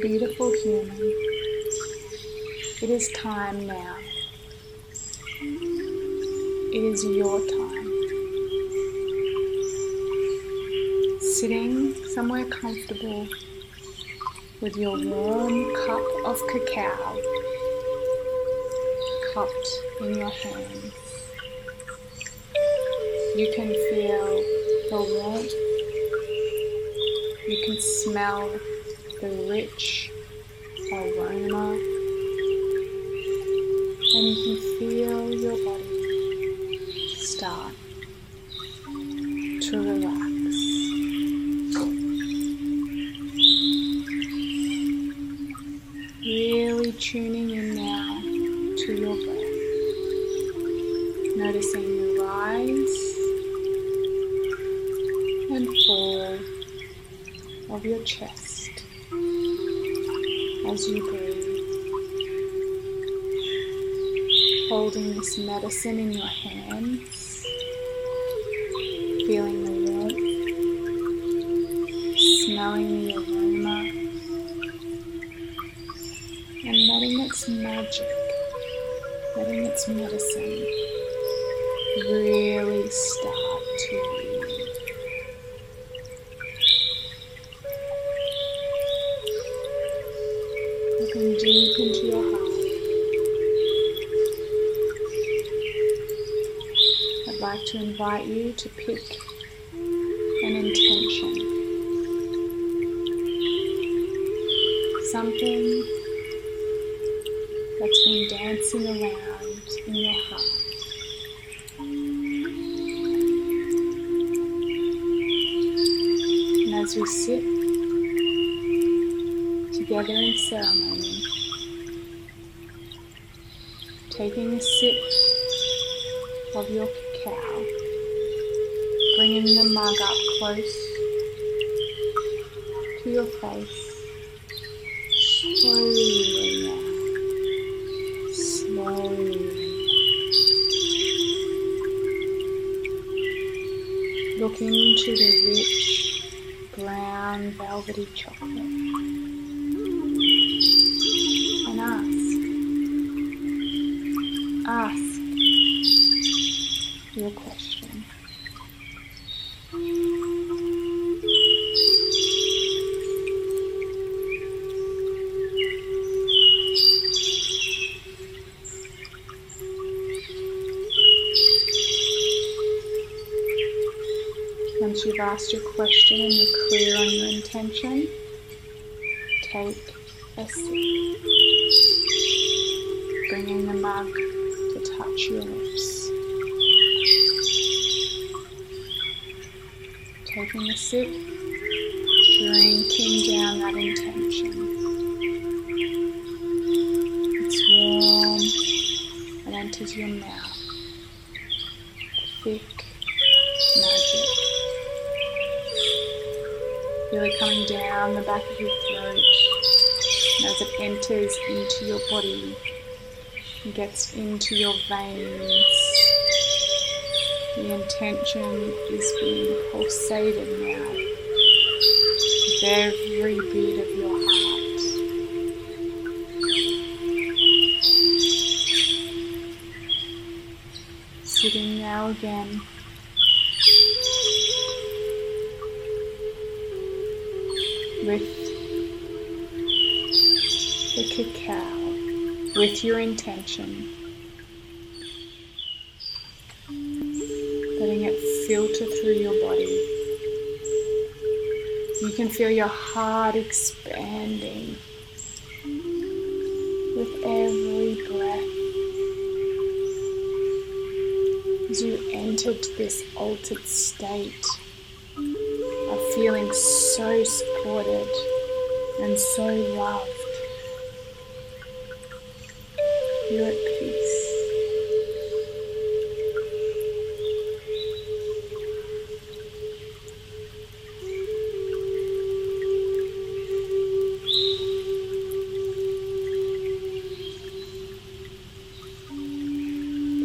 Beautiful human, it is time now. It is your time. Sitting somewhere comfortable with your warm cup of cacao cupped in your hands. You can feel the warmth. You can smell the rich aroma. And you can feel your body start to relax. Of your chest as you breathe. Holding this medicine in your hands, feeling the warmth, smelling the aroma, and letting its magic, letting its medicine really start deep into your heart. I'd like to invite you to pick an intention. Something that's been dancing around in your heart. And as we sit together in ceremony, taking a sip of your cacao, bringing the mug up close to your face, slowly now, slowly. Look into the rich brown velvety chocolate asked your question and you're clear on your intention, take a sip. Bringing the mug to touch your lips. Taking a sip, drinking down that intention. It's warm and enters your mouth. Coming down the back of your throat. And as it enters into your body, and gets into your veins. The intention is being pulsated now with every beat of your heart. Sitting now again. With the cacao with your intention, letting it filter through your body. You can feel your heart expanding with every breath as you entered this altered state feeling so supported and so loved. You're at peace.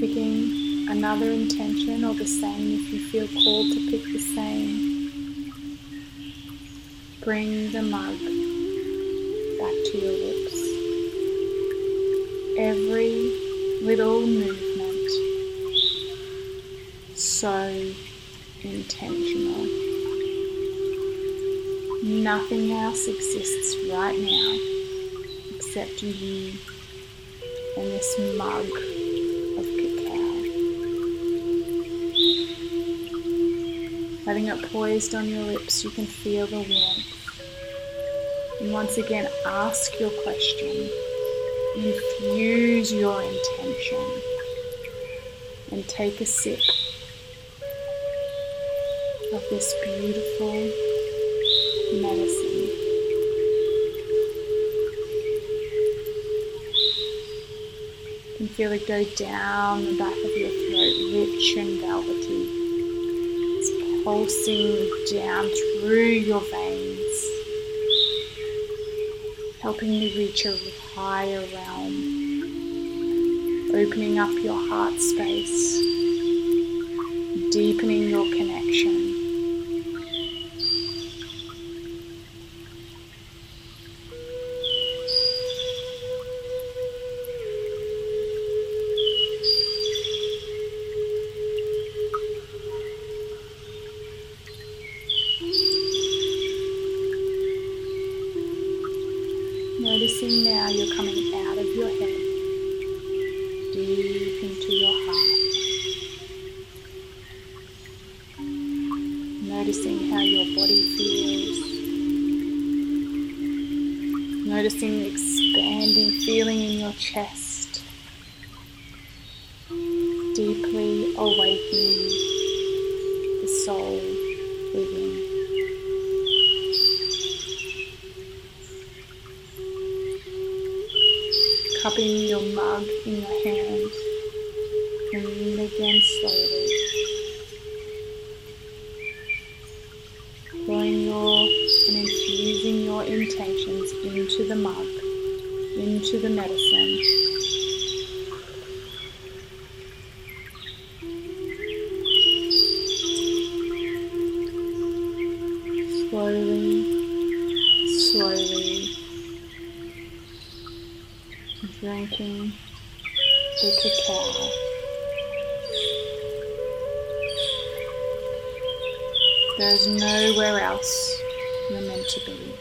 Picking another intention or the same if you feel called to pick the same. Bring the mug back to your lips. Every little movement so intentional. Nothing else exists right now except you and this mug Letting it poised on your lips, you can feel the warmth. And once again, ask your question. Infuse your intention. And take a sip of this beautiful medicine. You can feel it go down the back of your throat, rich and velvety. Pulsing down through your veins, helping you reach a higher realm, opening up your heart space, deepening your connection. Noticing how your body feels. Noticing the expanding feeling in your chest. Deeply awakening the soul within. Your and infusing your intentions into the mug, into the medicine. Else you're meant to be.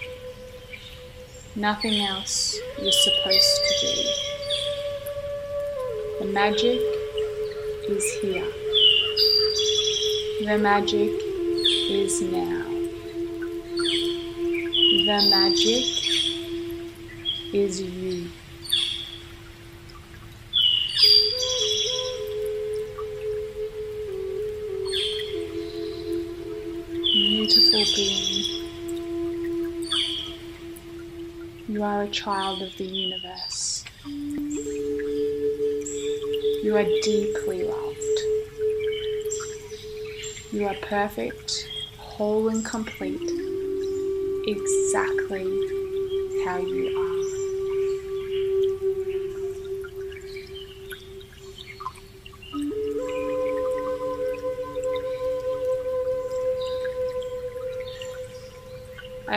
Nothing else you're supposed to do. The magic is here. The magic is now. The magic is you. You are a child of the universe. You are deeply loved. You are perfect, whole, and complete, exactly how you are.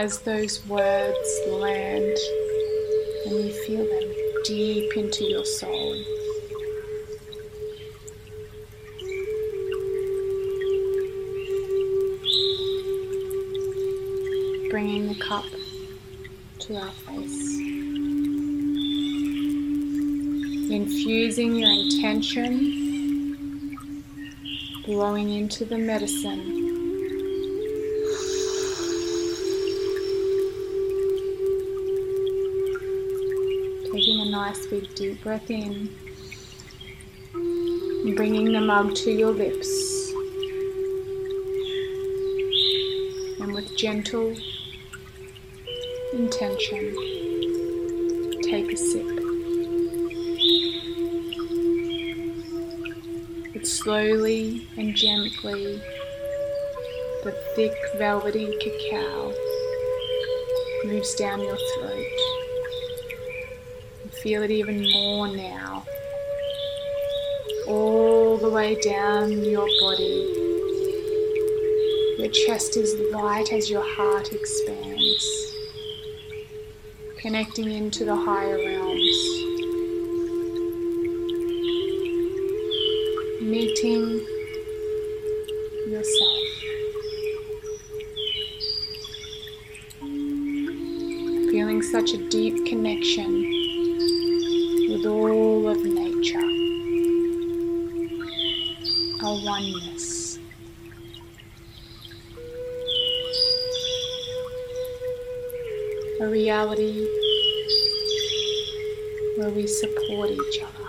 As those words land and you feel them deep into your soul. Bringing the cup to our face. Infusing your intention, blowing into the medicine. Taking a nice big deep breath in. Bringing the mug to your lips. And with gentle intention, take a sip. But slowly and gently, the thick velvety cacao moves down your throat. Feel it even more now, all the way down your body, Your chest is light as your heart expands, connecting into the higher realms, meeting yourself. Feeling such a deep connection oneness. a reality where we support each other,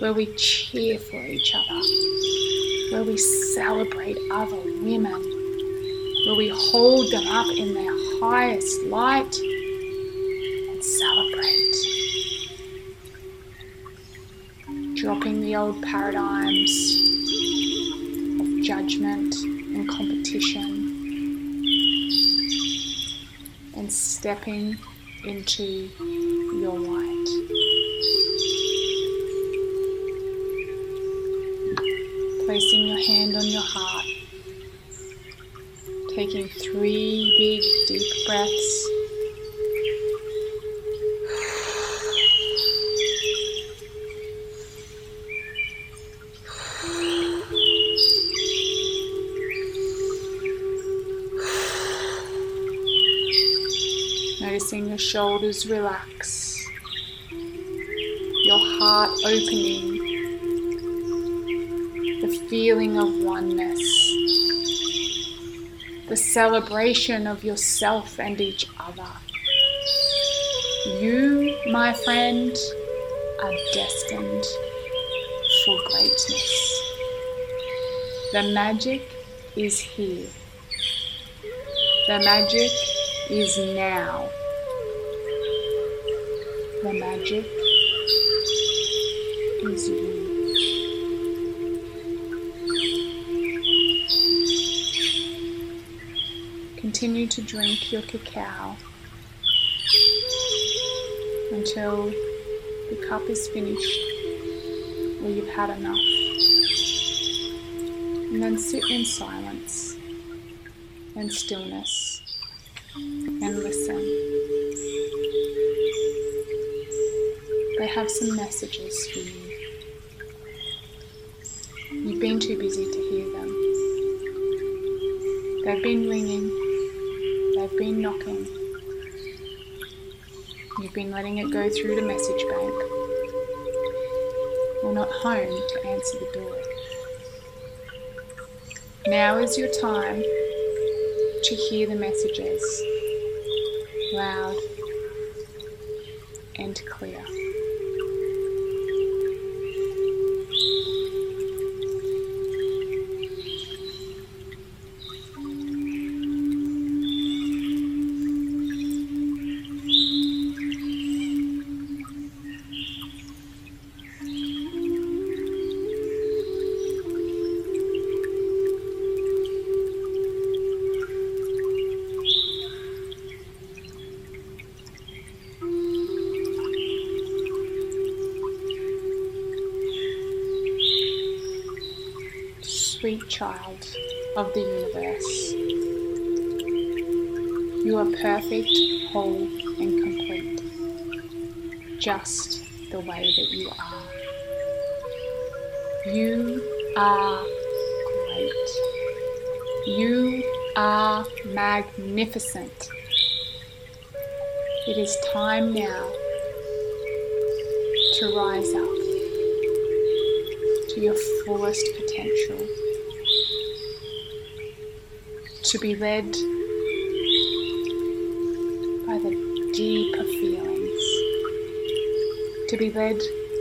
where we cheer for each other, where we celebrate other women, where we hold them up in their highest light and celebrate. Dropping the old paradigms judgment and competition and stepping into your light. Placing your hand on your heart, taking three big deep breaths. Shoulders relax, your heart opening, the feeling of oneness, the celebration of yourself and each other. You, my friend, are destined for greatness. The magic is here. The magic is now the magic is you. Continue to drink your cacao until the cup is finished or you've had enough. And then sit in silence and stillness and listen. They have some messages for you. You've been too busy to hear them. They've been ringing, they've been knocking. You've been letting it go through the message bank. You're not home to answer the door. Now is your time to hear the messages loud and clear. Child of the universe. You are perfect, whole, and complete, just the way that you are. You are great. You are magnificent. It is time now to rise up to your fullest potential to be led by the deeper feelings, to be led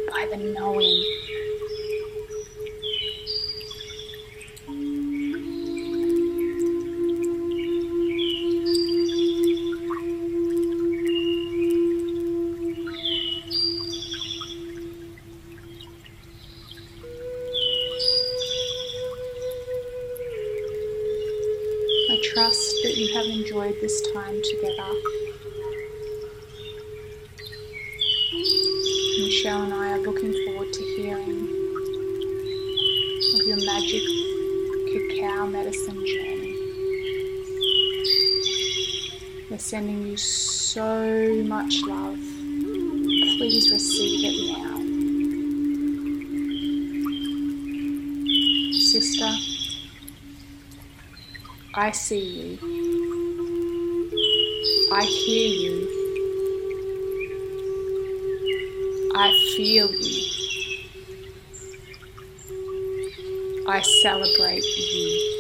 by the knowing. This time together. Michelle and I are looking forward to hearing of your magic cacao medicine journey. We're sending you so much love. Please receive it now. Sister, I see you. I hear you. I feel you. I celebrate you.